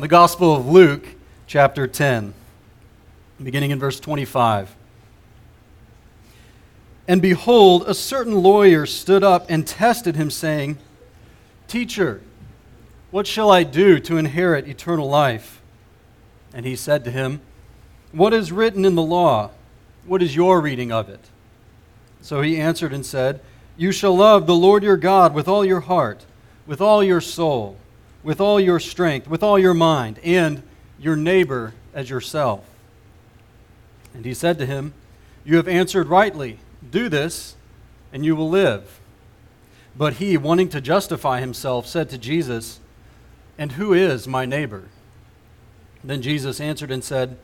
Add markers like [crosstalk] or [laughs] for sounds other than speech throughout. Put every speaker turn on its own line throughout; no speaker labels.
The Gospel of Luke, chapter 10, beginning in verse 25. And behold, a certain lawyer stood up and tested him, saying, Teacher, what shall I do to inherit eternal life? And he said to him, What is written in the law? What is your reading of it? So he answered and said, You shall love the Lord your God with all your heart, with all your soul with all your strength, with all your mind, and your neighbor as yourself. And he said to him, You have answered rightly. Do this, and you will live. But he, wanting to justify himself, said to Jesus, And who is my neighbor? Then Jesus answered and said,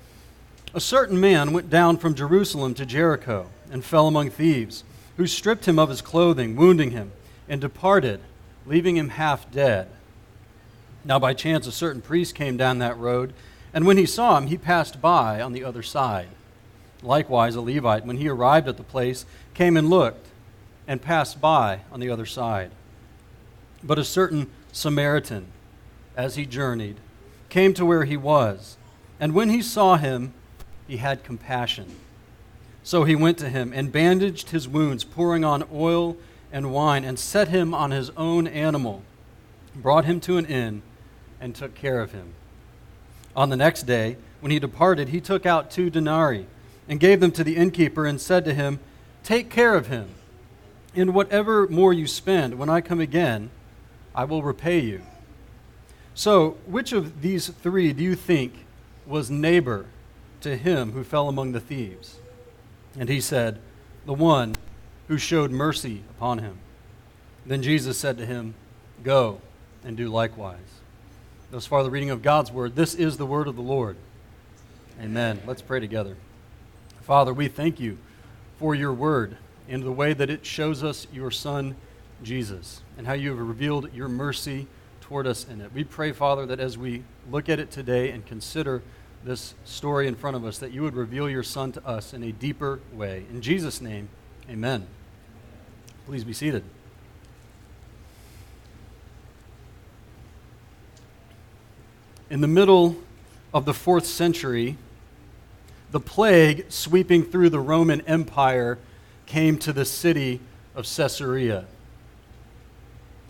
A certain man went down from Jerusalem to Jericho and fell among thieves, who stripped him of his clothing, wounding him, and departed, leaving him half dead. Now, by chance, a certain priest came down that road, and when he saw him, he passed by on the other side. Likewise, a Levite, when he arrived at the place, came and looked, and passed by on the other side. But a certain Samaritan, as he journeyed, came to where he was, and when he saw him, he had compassion. So he went to him and bandaged his wounds, pouring on oil and wine, and set him on his own animal, brought him to an inn and took care of him. On the next day, when he departed, he took out two denarii and gave them to the innkeeper and said to him, Take care of him. In whatever more you spend, when I come again, I will repay you. So, which of these three do you think was neighbor to him who fell among the thieves? And he said, The one who showed mercy upon him. Then Jesus said to him, Go and do likewise. Thus far, the reading of God's word. This is the word of the Lord. Amen. Let's pray together. Father, we thank you for your word and the way that it shows us your Son, Jesus, and how you have revealed your mercy toward us in it. We pray, Father, that as we look at it today and consider this story in front of us, that you would reveal your Son to us in a deeper way. In Jesus' name, amen. Please be seated. In the middle of the fourth century, the plague sweeping through the Roman Empire came to the city of Caesarea.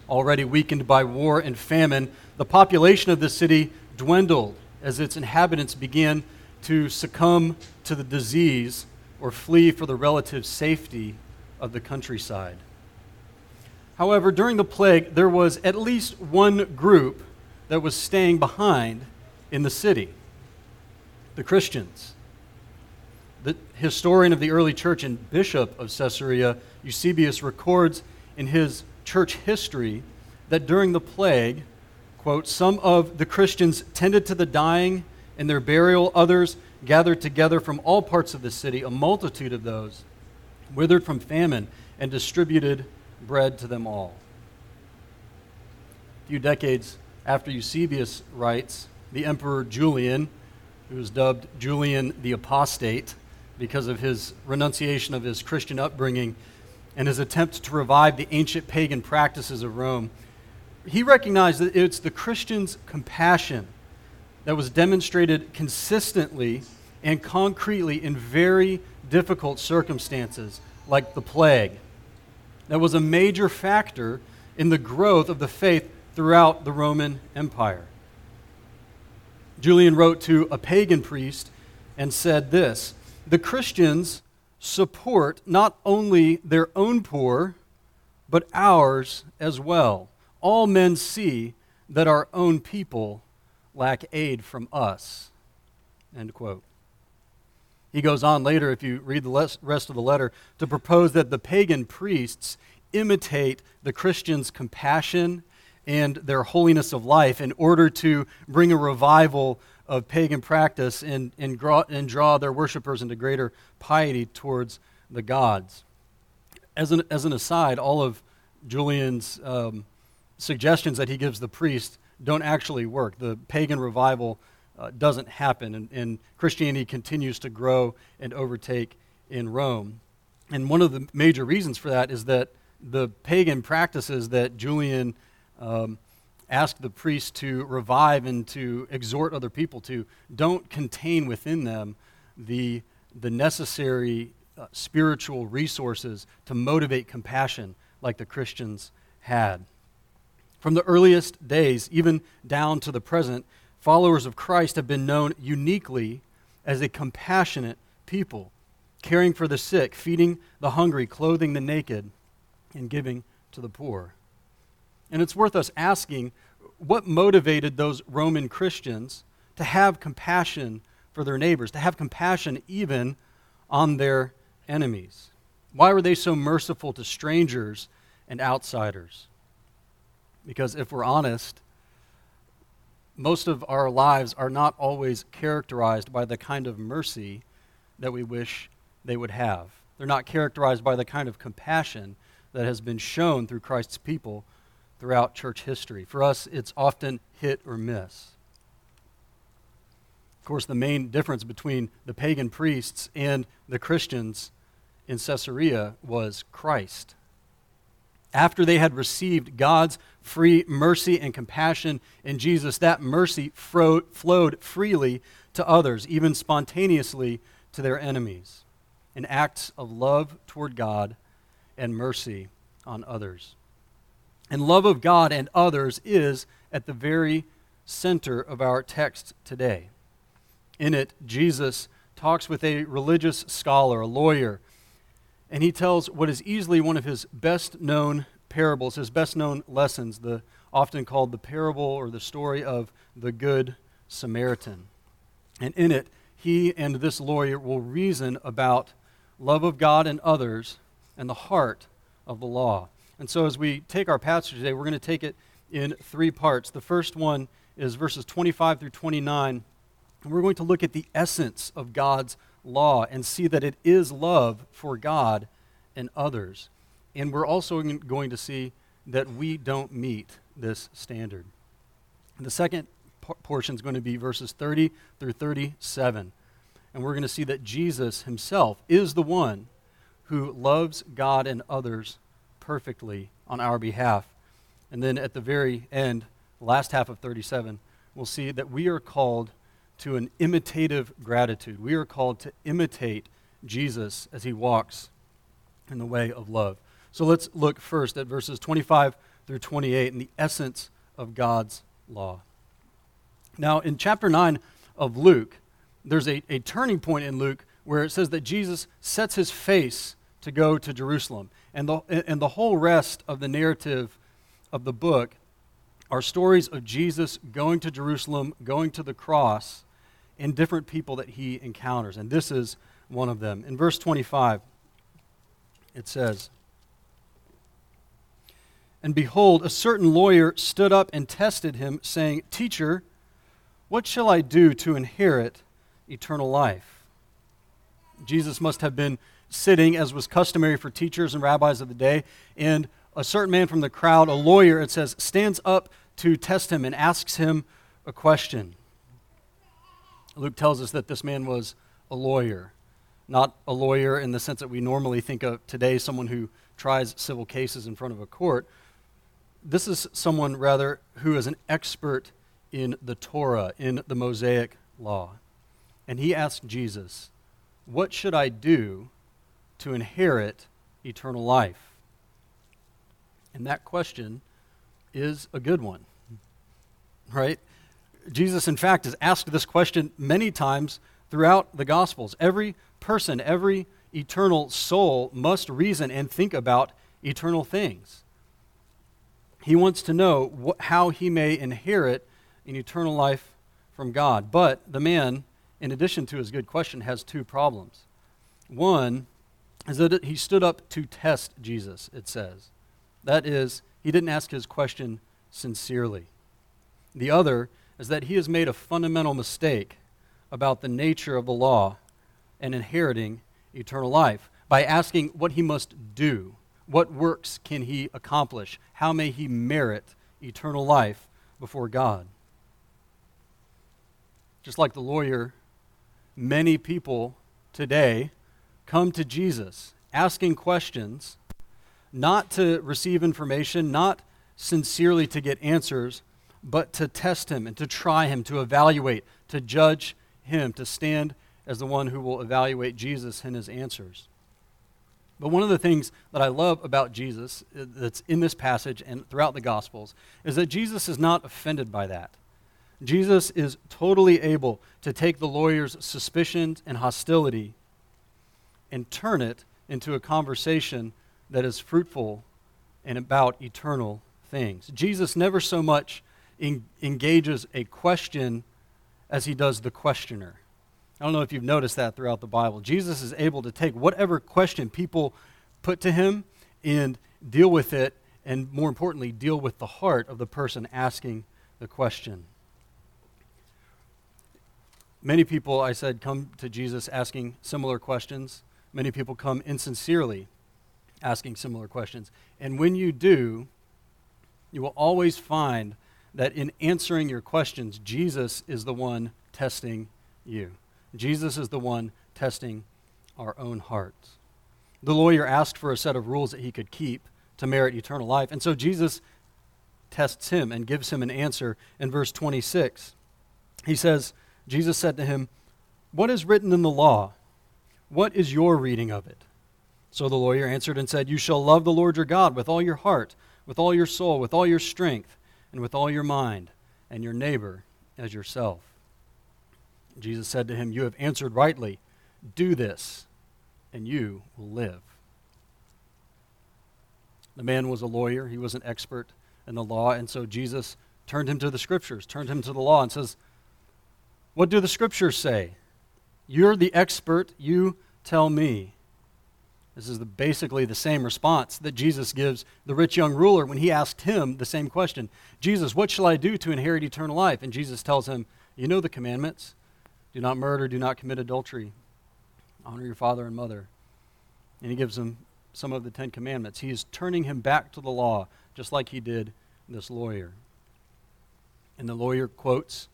Already weakened by war and famine, the population of the city dwindled as its inhabitants began to succumb to the disease or flee for the relative safety of the countryside. However, during the plague, there was at least one group that was staying behind in the city the Christians. The historian of the early church and bishop of Caesarea, Eusebius, records in his church history that during the plague, quote, some of the Christians tended to the dying in their burial, others gathered together from all parts of the city, a multitude of those withered from famine, and distributed bread to them all. A few decades after Eusebius writes, the Emperor Julian, who was dubbed Julian the Apostate because of his renunciation of his Christian upbringing and his attempt to revive the ancient pagan practices of Rome, he recognized that it's the Christians' compassion that was demonstrated consistently and concretely in very difficult circumstances, like the plague. That was a major factor in the growth of the faith throughout the Roman Empire. Julian wrote to a pagan priest and said this The Christians support not only their own poor, but ours as well. All men see that our own people lack aid from us. End quote. He goes on later, if you read the rest of the letter, to propose that the pagan priests imitate the Christians' compassion and their holiness of life in order to bring a revival of pagan practice and, and, draw, and draw their worshippers into greater piety towards the gods. As an, as an aside, all of Julian's um, suggestions that he gives the priest don't actually work. The pagan revival uh, doesn't happen, and, and Christianity continues to grow and overtake in Rome. And one of the major reasons for that is that the pagan practices that Julian um, ask the priest to revive and to exhort other people to don't contain within them the, the necessary uh, spiritual resources to motivate compassion like the Christians had. From the earliest days, even down to the present, followers of Christ have been known uniquely as a compassionate people, caring for the sick, feeding the hungry, clothing the naked, and giving to the poor. And it's worth us asking what motivated those Roman Christians to have compassion for their neighbors, to have compassion even on their enemies? Why were they so merciful to strangers and outsiders? Because if we're honest, most of our lives are not always characterized by the kind of mercy that we wish they would have. They're not characterized by the kind of compassion that has been shown through Christ's people throughout church history. For us, it's often hit or miss. Of course, the main difference between the pagan priests and the Christians in Caesarea was Christ. After they had received God's free mercy and compassion in Jesus, that mercy fro- flowed freely to others, even spontaneously to their enemies, in acts of love toward God and mercy on others. And love of God and others is at the very center of our text today. In it, Jesus talks with a religious scholar, a lawyer, and he tells what is easily one of his best known parables, his best known lessons, the often called the parable or the story of the Good Samaritan. And in it, he and this lawyer will reason about love of God and others and the heart of the law. And so, as we take our passage today, we're going to take it in three parts. The first one is verses 25 through 29 and we're going to look at the essence of God's law and see that it is love for God and others. And we're also going to see that we don't meet this standard. The second portion is going to be verses 30 through 37. And we're going to see that Jesus himself is the one who loves God and others perfectly on our behalf. And then at the very end, last half of 37, we'll see that we are called to an imitative gratitude. We are called to imitate Jesus as he walks in the way of love. So let's look first at verses 25 through 28 and the essence of God's law. Now, in chapter 9 of Luke, there's a, a turning point in Luke where it says that Jesus sets his face to go to Jerusalem. And the, and the whole rest of the narrative of the book are stories of Jesus going to Jerusalem, going to the cross, and different people that he encounters. And this is one of them. In verse 25, it says, And behold, a certain lawyer stood up and tested him, saying, Teacher, what shall I do to inherit eternal life? Jesus must have been sitting, as was customary for teachers and rabbis of the day, and a certain man from the crowd, a lawyer, it says, stands up to test him and asks him a question. Luke tells us that this man was a lawyer, not a lawyer in the sense that we normally think of today, someone who tries civil cases in front of a court. This is someone, rather, who is an expert in the Torah, in the Mosaic law. And he asked Jesus, What should I do to inherit eternal life? And that question is a good one, right? Jesus, in fact, has asked this question many times throughout the Gospels. Every person, every eternal soul must reason and think about eternal things. He wants to know how he may inherit an eternal life from God. But the man, in addition to his good question, has two problems. One is that he stood up to test Jesus, it says. That is, he didn't ask his question sincerely. The other is that he has made a fundamental mistake about the nature of the law and inheriting eternal life by asking what he must do. What works can he accomplish? How may he merit eternal life before God? Just like the lawyer, many people today come to Jesus asking questions not to receive information, not sincerely to get answers, but to test him and to try him, to evaluate, to judge him, to stand as the one who will evaluate Jesus and his answers. But one of the things that I love about Jesus uh, that's in this passage and throughout the Gospels is that Jesus is not offended by that. Jesus is totally able to take the lawyer's suspicions and hostility and turn it into a conversation that is fruitful and about eternal things. Jesus never so much en- engages a question as he does the questioner. I don't know if you've noticed that throughout the Bible. Jesus is able to take whatever question people put to him and deal with it, and more importantly, deal with the heart of the person asking the question. Many people, I said, come to Jesus asking similar questions. Many people come insincerely asking similar questions. And when you do, you will always find that in answering your questions, Jesus is the one testing you. Jesus is the one testing our own hearts. The lawyer asked for a set of rules that he could keep to merit eternal life. And so Jesus tests him and gives him an answer in verse 26. He says, Jesus said to him, What is written in the law? What is your reading of it? So the lawyer answered and said, You shall love the Lord your God with all your heart, with all your soul, with all your strength, and with all your mind, and your neighbor as yourself. Jesus said to him, You have answered rightly. Do this, and you will live. The man was a lawyer, he was an expert in the law, and so Jesus turned him to the scriptures, turned him to the law, and says, What do the scriptures say? You're the expert, you tell me. This is the, basically the same response that Jesus gives the rich young ruler when he asked him the same question Jesus, what shall I do to inherit eternal life? And Jesus tells him, You know the commandments do not murder, do not commit adultery, honor your father and mother. And he gives him some of the Ten Commandments. He is turning him back to the law, just like he did this lawyer. And the lawyer quotes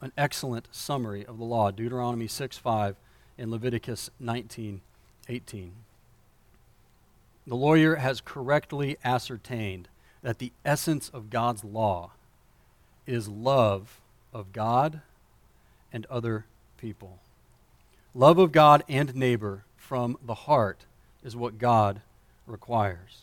an excellent summary of the law Deuteronomy 6 5 and Leviticus 19 18. The lawyer has correctly ascertained that the essence of God's law is love of God and other people. Love of God and neighbor from the heart is what God requires.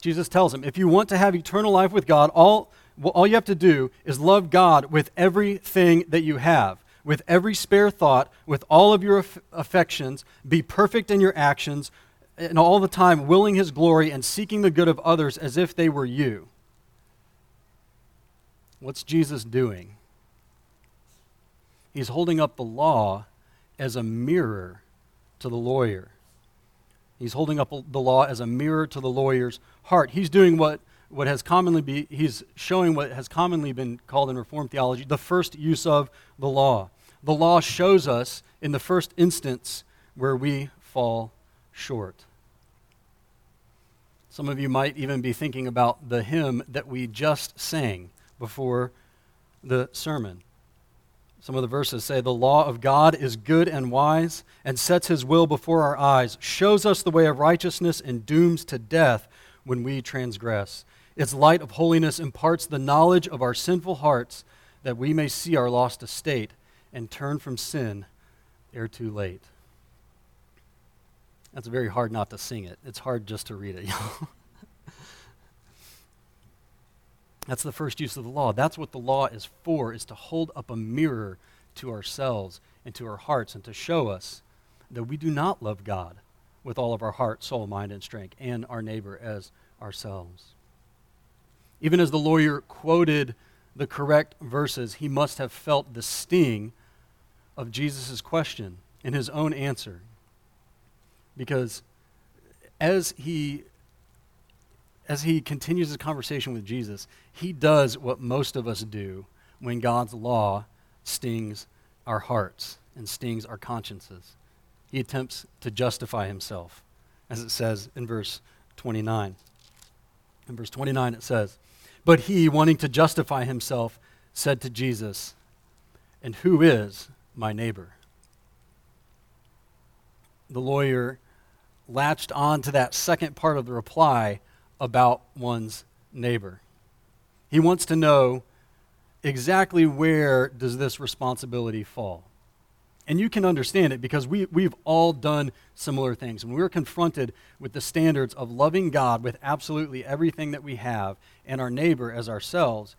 Jesus tells him, if you want to have eternal life with God, all, all you have to do is love God with everything that you have, with every spare thought, with all of your aff- affections, be perfect in your actions, and all the time willing his glory and seeking the good of others as if they were you. What's Jesus doing? He's holding up the law as a mirror to the lawyer. He's holding up the law as a mirror to the lawyer's heart. He's doing what, what has commonly be he's showing what has commonly been called in Reformed theology the first use of the law. The law shows us in the first instance where we fall short. Some of you might even be thinking about the hymn that we just sang before the sermon. Some of the verses say, The law of God is good and wise, and sets his will before our eyes, shows us the way of righteousness, and dooms to death when we transgress. Its light of holiness imparts the knowledge of our sinful hearts, that we may see our lost estate and turn from sin ere too late. That's very hard not to sing it. It's hard just to read it. [laughs] That's the first use of the law. That's what the law is for, is to hold up a mirror to ourselves and to our hearts and to show us that we do not love God with all of our heart, soul, mind, and strength, and our neighbor as ourselves. Even as the lawyer quoted the correct verses, he must have felt the sting of Jesus' question in his own answer. Because as he as he continues his conversation with Jesus, he does what most of us do when God's law stings our hearts and stings our consciences. He attempts to justify himself, as it says in verse 29. In verse 29, it says, But he, wanting to justify himself, said to Jesus, And who is my neighbor? The lawyer latched on to that second part of the reply about one's neighbor. He wants to know exactly where does this responsibility fall. And you can understand it because we, we've all done similar things. When we're confronted with the standards of loving God with absolutely everything that we have and our neighbor as ourselves,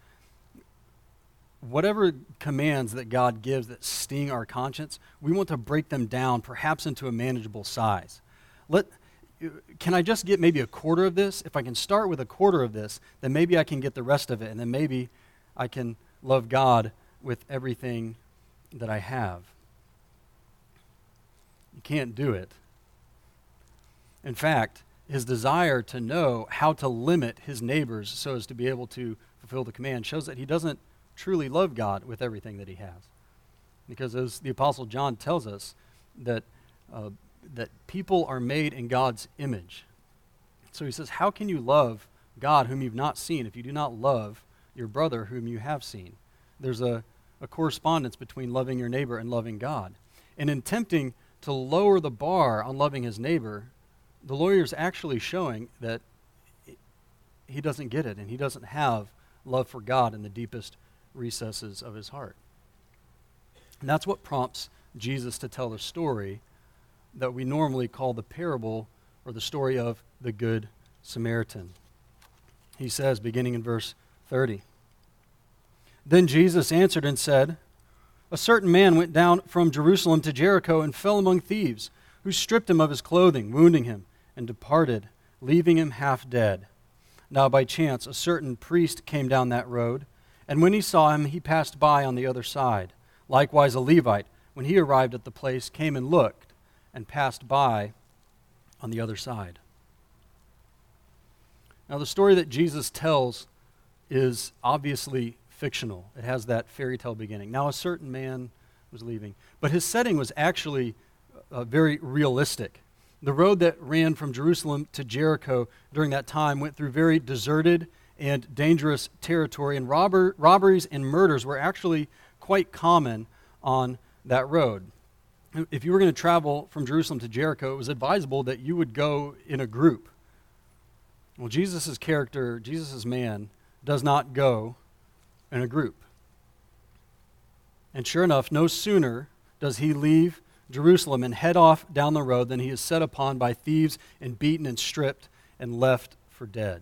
whatever commands that God gives that sting our conscience, we want to break them down perhaps into a manageable size. Let, can I just get maybe a quarter of this? If I can start with a quarter of this, then maybe I can get the rest of it, and then maybe I can love God with everything that I have. You can't do it. In fact, his desire to know how to limit his neighbors so as to be able to fulfill the command shows that he doesn't truly love God with everything that he has. Because as the Apostle John tells us, that, uh, that people are made in God's image. So he says, How can you love God whom you've not seen if you do not love your brother whom you have seen? There's a, a correspondence between loving your neighbor and loving God. And in tempting to lower the bar on loving his neighbor, the lawyer is actually showing that he doesn't get it and he doesn't have love for God in the deepest recesses of his heart. And that's what prompts Jesus to tell the story that we normally call the parable or the story of the Good Samaritan. He says, beginning in verse 30, Then Jesus answered and said, a certain man went down from Jerusalem to Jericho and fell among thieves, who stripped him of his clothing, wounding him, and departed, leaving him half dead. Now, by chance, a certain priest came down that road, and when he saw him, he passed by on the other side. Likewise, a Levite, when he arrived at the place, came and looked, and passed by on the other side. Now, the story that Jesus tells is obviously fictional. It has that fairy tale beginning. Now, a certain man was leaving. But his setting was actually uh, very realistic. The road that ran from Jerusalem to Jericho during that time went through very deserted and dangerous territory, and robber, robberies and murders were actually quite common on that road. If you were going to travel from Jerusalem to Jericho, it was advisable that you would go in a group. Well, Jesus' character, Jesus' man, does not go in a group. And sure enough, no sooner does he leave Jerusalem and head off down the road than he is set upon by thieves and beaten and stripped and left for dead.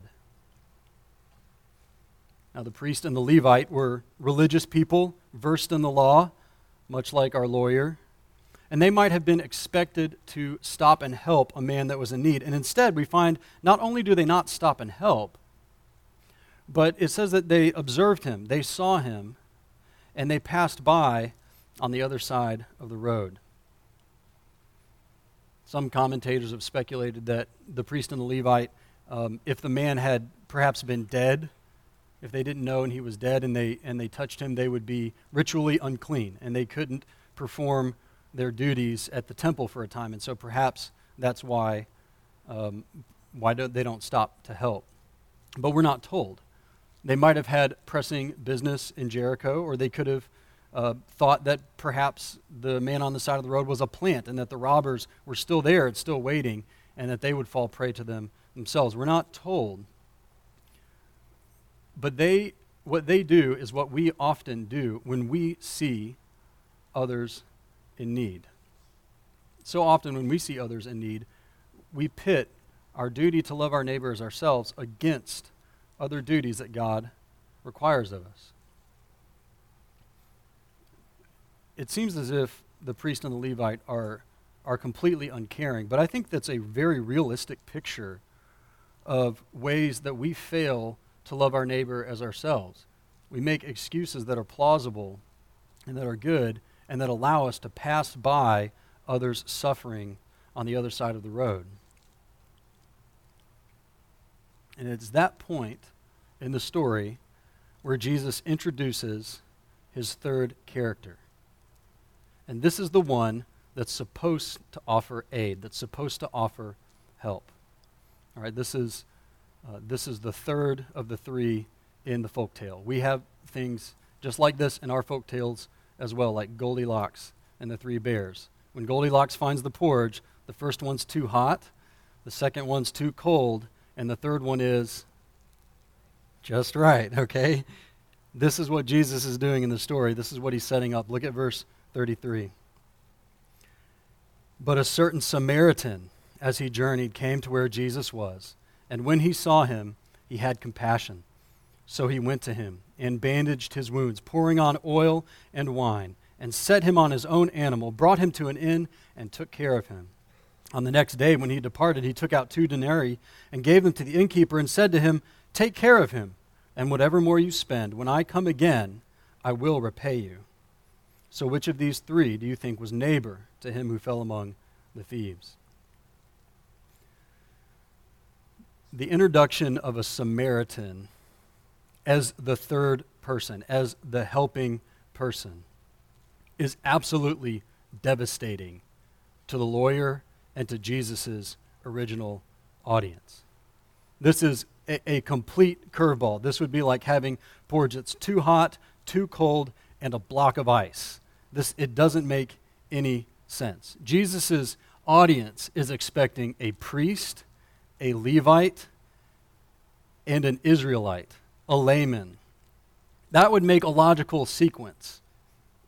Now, the priest and the Levite were religious people, versed in the law, much like our lawyer. And they might have been expected to stop and help a man that was in need. And instead, we find not only do they not stop and help, but it says that they observed him, they saw him, and they passed by on the other side of the road. Some commentators have speculated that the priest and the Levite, um, if the man had perhaps been dead, if they didn't know and he was dead and they, and they touched him, they would be ritually unclean and they couldn't perform their duties at the temple for a time. And so perhaps that's why, um, why don't, they don't stop to help. But we're not told. They might have had pressing business in Jericho, or they could have uh, thought that perhaps the man on the side of the road was a plant and that the robbers were still there and still waiting and that they would fall prey to them themselves. We're not told. But they, what they do is what we often do when we see others in need. So often, when we see others in need, we pit our duty to love our neighbors ourselves against other duties that God requires of us. It seems as if the priest and the Levite are, are completely uncaring, but I think that's a very realistic picture of ways that we fail to love our neighbor as ourselves. We make excuses that are plausible and that are good and that allow us to pass by others suffering on the other side of the road. And it's that point in the story where Jesus introduces his third character. And this is the one that's supposed to offer aid, that's supposed to offer help. All right, this is, uh, this is the third of the three in the folk tale. We have things just like this in our folk tales as well, like Goldilocks and the three bears. When Goldilocks finds the porridge, the first one's too hot, the second one's too cold, and the third one is Just right, [laughs] okay? This is what Jesus is doing in the story. This is what he's setting up. Look at verse 33. But a certain Samaritan, as he journeyed, came to where Jesus was. And when he saw him, he had compassion. So he went to him and bandaged his wounds, pouring on oil and wine, and set him on his own animal, brought him to an inn, and took care of him. On the next day, when he departed, he took out two denarii and gave them to the innkeeper and said to him, Take care of him, and whatever more you spend, when I come again, I will repay you. So, which of these three do you think was neighbor to him who fell among the thieves? The introduction of a Samaritan as the third person, as the helping person, is absolutely devastating to the lawyer and to Jesus' original audience. This is a, a complete curveball. This would be like having porridge that's too hot, too cold, and a block of ice. This, it doesn't make any sense. Jesus' audience is expecting a priest, a Levite, and an Israelite, a layman. That would make a logical sequence.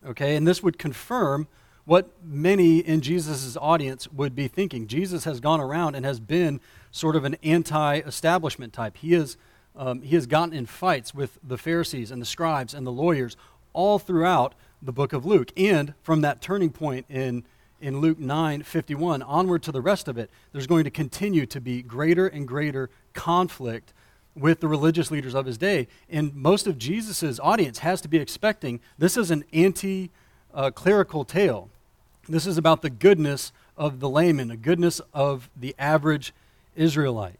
Okay, and this would confirm what many in Jesus' audience would be thinking. Jesus has gone around and has been sort of an anti establishment type. He, is, um, he has gotten in fights with the Pharisees and the scribes and the lawyers all throughout the book of Luke. And from that turning point in, in Luke 9 51 onward to the rest of it, there's going to continue to be greater and greater conflict with the religious leaders of his day. And most of Jesus' audience has to be expecting this is an anti uh, clerical tale. This is about the goodness of the layman, the goodness of the average Israelite.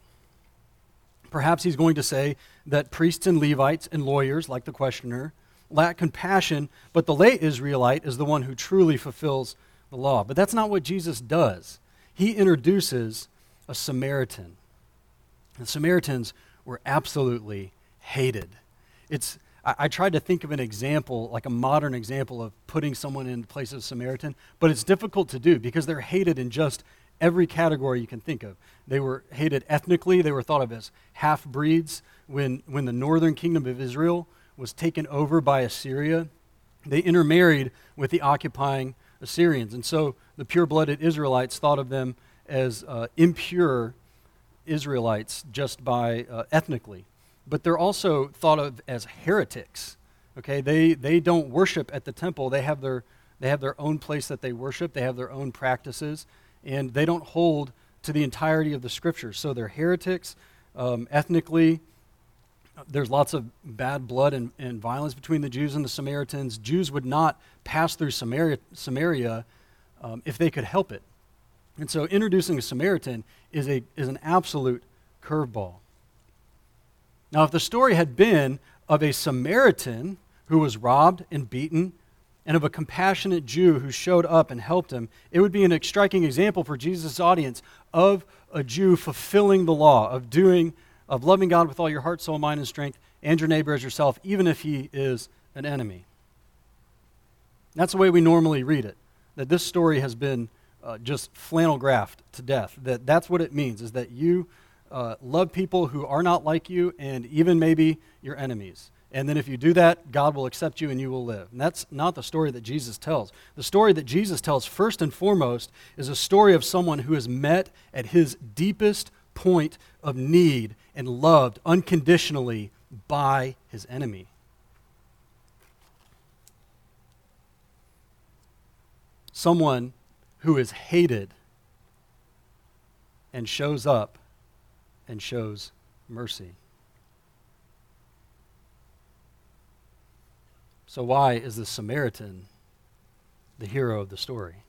Perhaps he's going to say that priests and Levites and lawyers, like the questioner, lack compassion, but the lay Israelite is the one who truly fulfills the law. But that's not what Jesus does. He introduces a Samaritan. The Samaritans were absolutely hated. It's I, tried to think of an example, like a modern example of putting someone in the place of Samaritan, but it's difficult to do because they're hated in just every category you can think of. They were hated ethnically, they were thought of as half breeds. When, when the northern kingdom of Israel was taken over by Assyria, they intermarried with the occupying Assyrians. And so the pure blooded Israelites thought of them as uh, impure Israelites just by uh, ethnically but they're also thought of as heretics. Okay, they, they don't worship at the temple. They have, their, they have their own place that they worship, they have their own practices, and they don't hold to the entirety of the scriptures. So they're heretics. Um, ethnically, there's lots of bad blood and, and violence between the Jews and the Samaritans. Jews would not pass through Samaria, Samaria um, if they could help it. And so introducing a Samaritan is, a, is an absolute curveball. Now, if the story had been of a Samaritan who was robbed and beaten, and of a compassionate Jew who showed up and helped him, it would be an striking example for Jesus' audience of a Jew fulfilling the law, of doing, of loving God with all your heart, soul, mind, and strength, and your neighbor as yourself, even if he is an enemy. That's the way we normally read it. That this story has been uh, just flannel graphed to death. That that's what it means, is that you uh, love people who are not like you and even maybe your enemies. And then if you do that, God will accept you and you will live. And that's not the story that Jesus tells. The story that Jesus tells, first and foremost, is a story of someone who is met at his deepest point of need and loved unconditionally by his enemy. Someone who is hated and shows up and shows mercy. So, why is the Samaritan the hero of the story?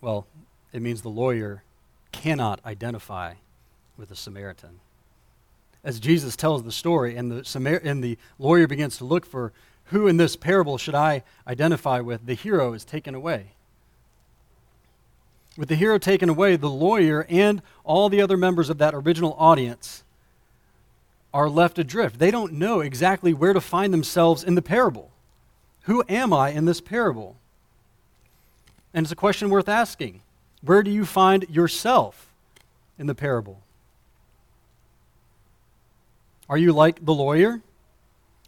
Well, it means the lawyer cannot identify with the Samaritan. As Jesus tells the story, and the, Samar- and the lawyer begins to look for who in this parable should I identify with, the hero is taken away. With the hero taken away, the lawyer and all the other members of that original audience are left adrift. They don't know exactly where to find themselves in the parable. Who am I in this parable? And it's a question worth asking. Where do you find yourself in the parable? Are you like the lawyer?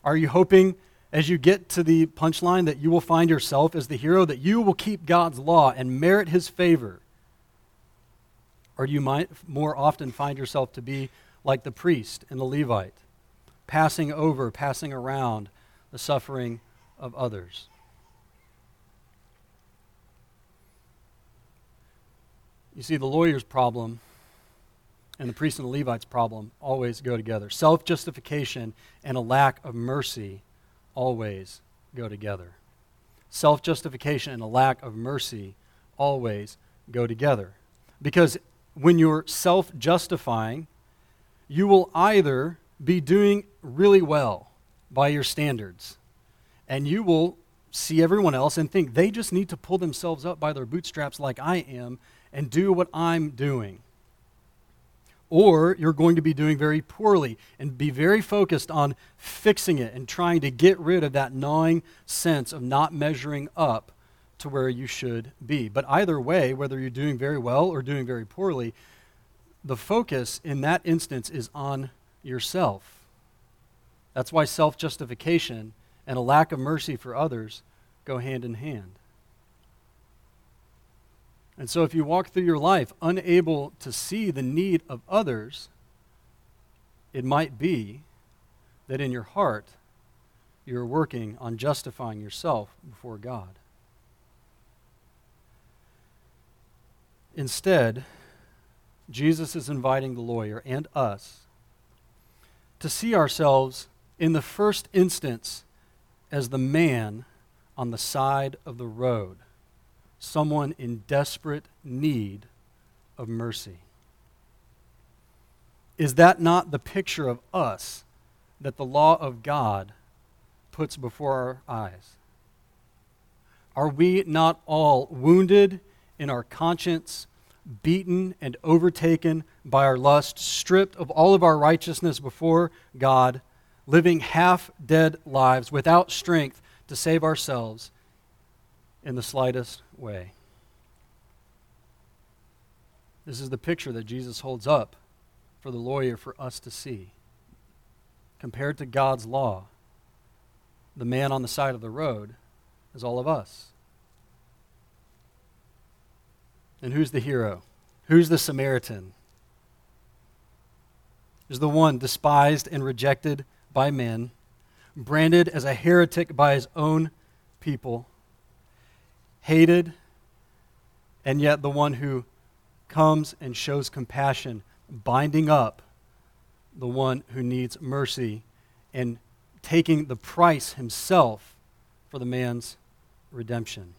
Are you hoping as you get to the punchline that you will find yourself as the hero, that you will keep God's law and merit his favor? Or do you might more often find yourself to be like the priest and the Levite, passing over, passing around the suffering of others? You see, the lawyer's problem and the priest and the Levite's problem always go together. Self justification and a lack of mercy always go together. Self justification and a lack of mercy always go together. Because when you're self justifying, you will either be doing really well by your standards, and you will see everyone else and think they just need to pull themselves up by their bootstraps like I am and do what I'm doing. Or you're going to be doing very poorly and be very focused on fixing it and trying to get rid of that gnawing sense of not measuring up to where you should be. But either way, whether you're doing very well or doing very poorly, the focus in that instance is on yourself. That's why self justification and a lack of mercy for others go hand in hand. And so, if you walk through your life unable to see the need of others, it might be that in your heart you're working on justifying yourself before God. Instead, Jesus is inviting the lawyer and us to see ourselves in the first instance as the man on the side of the road, someone in desperate need of mercy. Is that not the picture of us that the law of God puts before our eyes? Are we not all wounded in our conscience beaten and overtaken by our lust, stripped of all of our righteousness before God, living half dead lives without strength to save ourselves in the slightest way. This is the picture that Jesus holds up for the lawyer for us to see. Compared to God's law, the man on the side of the road is all of us. And who's the hero? Who's the Samaritan? Is the one despised and rejected by men, branded as a heretic by his own people, hated, and yet the one who comes and shows compassion, binding up the one who needs mercy and taking the price himself for the man's redemption.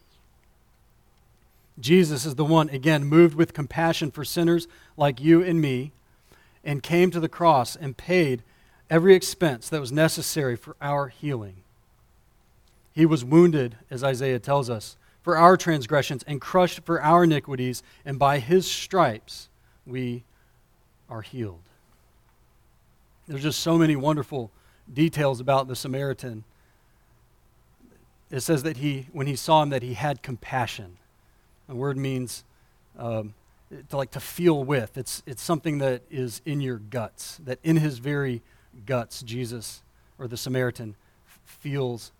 Jesus is the one, again, moved with compassion for sinners like you and me, and came to the cross and paid every expense that was necessary for our healing. He was wounded, as Isaiah tells us, for our transgressions and crushed for our iniquities, and by his stripes we are healed. There's just so many wonderful details about the Samaritan. It says that he, when he saw him, that he had compassion. The word means um, to like to feel with. It's, it's something that is in your guts, that in his very guts, Jesus or the Samaritan feels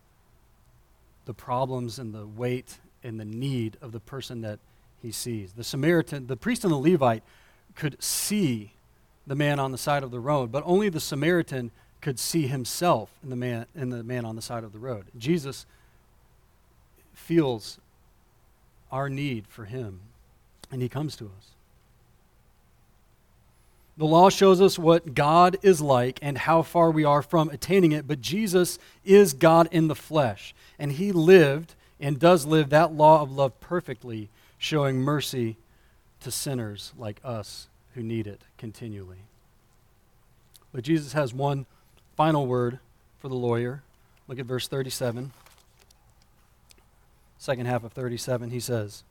the problems and the weight and the need of the person that he sees. The Samaritan, the priest and the Levite could see the man on the side of the road, but only the Samaritan could see himself in the man in the man on the side of the road. Jesus feels our need for Him, and He comes to us. The law shows us what God is like and how far we are from attaining it, but Jesus is God in the flesh, and He lived and does live that law of love perfectly, showing mercy to sinners like us who need it continually. But Jesus has one final word for the lawyer. Look at verse 37 second half of 37, he says,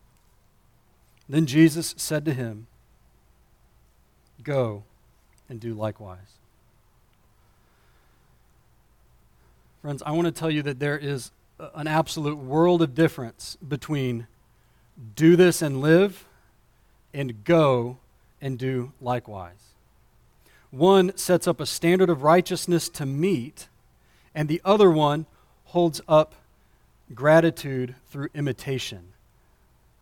Then Jesus said to him, Go and do likewise. Friends, I want to tell you that there is an absolute world of difference between do this and live and go and do likewise. One sets up a standard of righteousness to meet, and the other one holds up gratitude through imitation.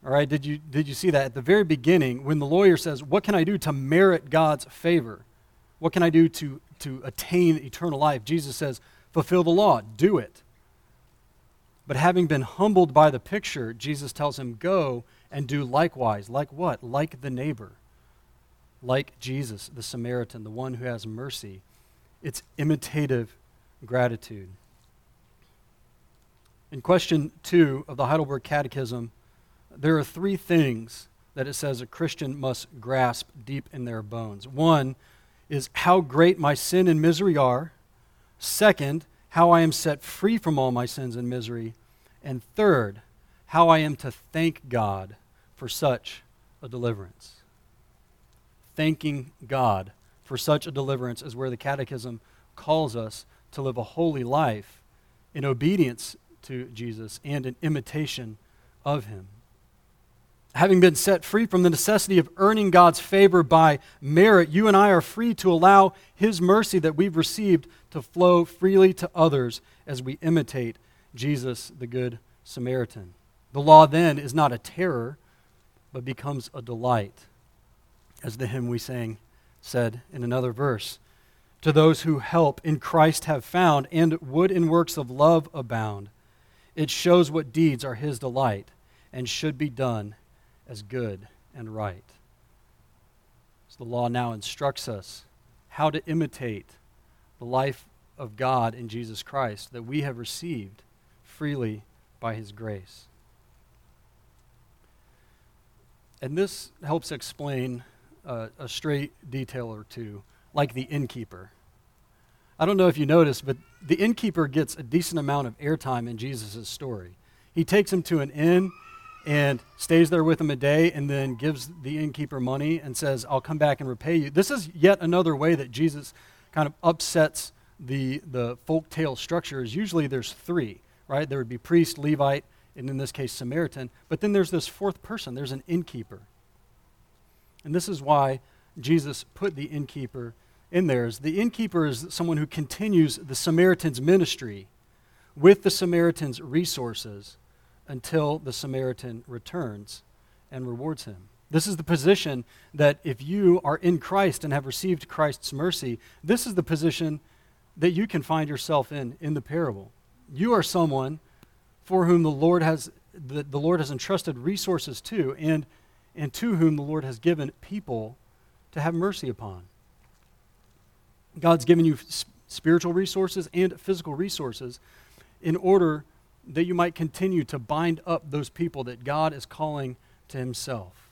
All right, did you, did you see that? At the very beginning, when the lawyer says, What can I do to merit God's favor? What can I do to, to attain eternal life? Jesus says, Fulfill the law, do it. But having been humbled by the picture, Jesus tells him, Go and do likewise. Like what? Like the neighbor. Like Jesus, the Samaritan, the one who has mercy. It's imitative gratitude. In question two of the Heidelberg Catechism, there are three things that it says a Christian must grasp deep in their bones. One is how great my sin and misery are. Second, how I am set free from all my sins and misery. And third, how I am to thank God for such a deliverance. Thanking God for such a deliverance is where the Catechism calls us to live a holy life in obedience to Jesus and in imitation of Him having been set free from the necessity of earning God's favor by merit, you and I are free to allow His mercy that we've received to flow freely to others as we imitate Jesus, the Good Samaritan. The law then is not a terror, but becomes a delight, as the hymn we sang said in another verse. To those who help in Christ have found, and would in works of love abound, it shows what deeds are His delight and should be done as good and right. So the law now instructs us how to imitate the life of God in Jesus Christ that we have received freely by his grace. And this helps explain uh, a straight detail or two, like the innkeeper. I don't know if you noticed, but the innkeeper gets a decent amount of airtime in Jesus' story. He takes him to an inn and stays there with him a day and then gives the innkeeper money and says, I'll come back and repay you. This is yet another way that Jesus kind of upsets the, the folk tale structure. Is usually there's three, right? There would be priest, Levite, and in this case, Samaritan. But then there's this fourth person, there's an innkeeper. And this is why Jesus put the innkeeper in there. Is the innkeeper is someone who continues the Samaritan's ministry with the Samaritan's resources until the Samaritan returns and rewards him. This is the position that if you are in Christ and have received Christ's mercy, this is the position that you can find yourself in in the parable. You are someone for whom the Lord has the, the Lord has entrusted resources to and and to whom the Lord has given people to have mercy upon. God's given you spiritual resources and physical resources in order that you might continue to bind up those people that God is calling to Himself.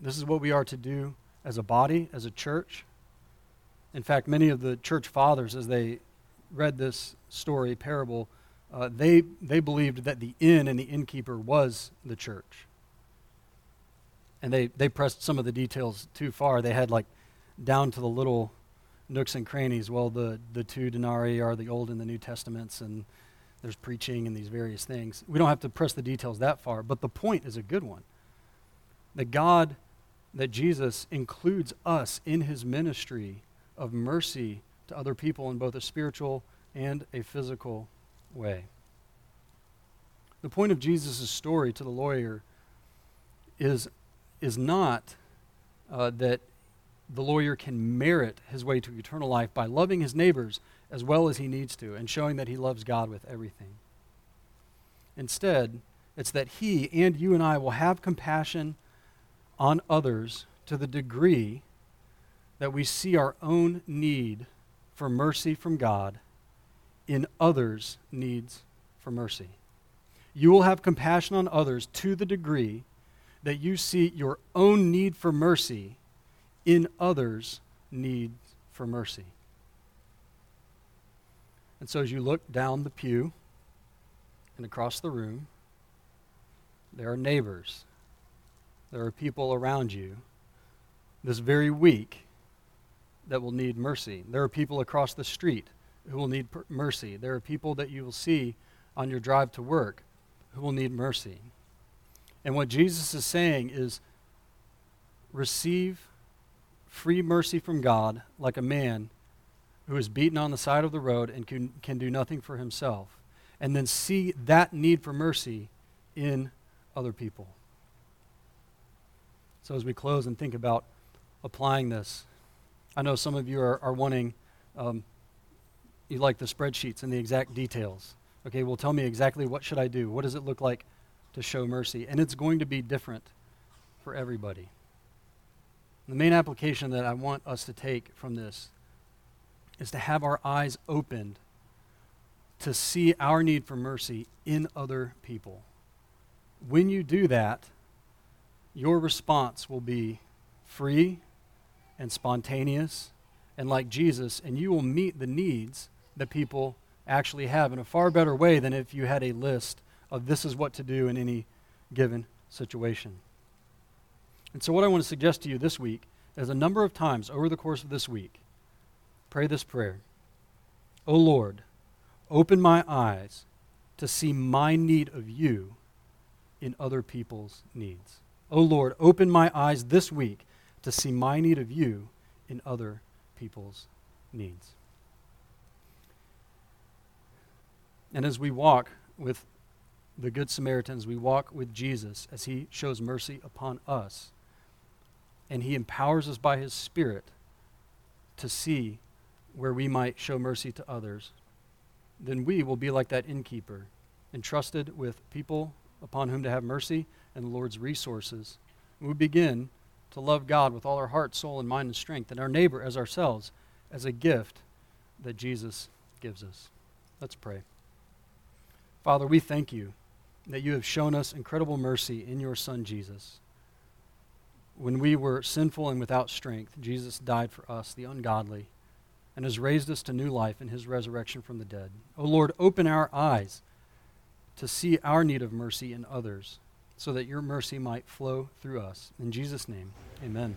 This is what we are to do as a body, as a church. In fact, many of the church fathers, as they read this story, parable, uh, they, they believed that the inn and the innkeeper was the church. And they, they pressed some of the details too far. They had like down to the little nooks and crannies. Well, the, the two denarii are the Old and the New Testaments, and there's preaching and these various things. We don't have to press the details that far, but the point is a good one. That God, that Jesus includes us in his ministry of mercy to other people in both a spiritual and a physical way. The point of Jesus' story to the lawyer is, is not uh, that the lawyer can merit his way to eternal life by loving his neighbors as well as he needs to and showing that he loves God with everything. Instead, it's that he and you and I will have compassion on others to the degree that we see our own need for mercy from God in others' needs for mercy. You will have compassion on others to the degree that you see your own need for mercy in others' need for mercy. And so as you look down the pew and across the room, there are neighbors. There are people around you this very week that will need mercy. There are people across the street who will need per- mercy. There are people that you will see on your drive to work who will need mercy. And what Jesus is saying is receive free mercy from God like a man who is beaten on the side of the road and can, can do nothing for himself, and then see that need for mercy in other people. So, as we close and think about applying this, I know some of you are, are wanting, um, you like the spreadsheets and the exact details. Okay, well, tell me exactly what should I do? What does it look like to show mercy? And it's going to be different for everybody. The main application that I want us to take from this is to have our eyes opened to see our need for mercy in other people. When you do that, your response will be free and spontaneous and like Jesus, and you will meet the needs that people actually have in a far better way than if you had a list of this is what to do in any given situation. And so, what I want to suggest to you this week is a number of times over the course of this week, pray this prayer O Lord, open my eyes to see my need of you in other people's needs. O Lord, open my eyes this week to see my need of you in other people's needs. And as we walk with the Good Samaritans, we walk with Jesus as he shows mercy upon us and He empowers us by His Spirit to see where we might show mercy to others, then we will be like that innkeeper, entrusted with people upon whom to have mercy and the Lord's resources. We begin to love God with all our heart, soul, and mind and strength, and our neighbor as ourselves as a gift that Jesus gives us. Let's pray. Father, we thank you that you have shown us incredible mercy in your Son, Jesus. When we were sinful and without strength, Jesus died for us, the ungodly, and has raised us to new life in his resurrection from the dead. O oh Lord, open our eyes to see our need of mercy in others, so that your mercy might flow through us. In Jesus' name, amen.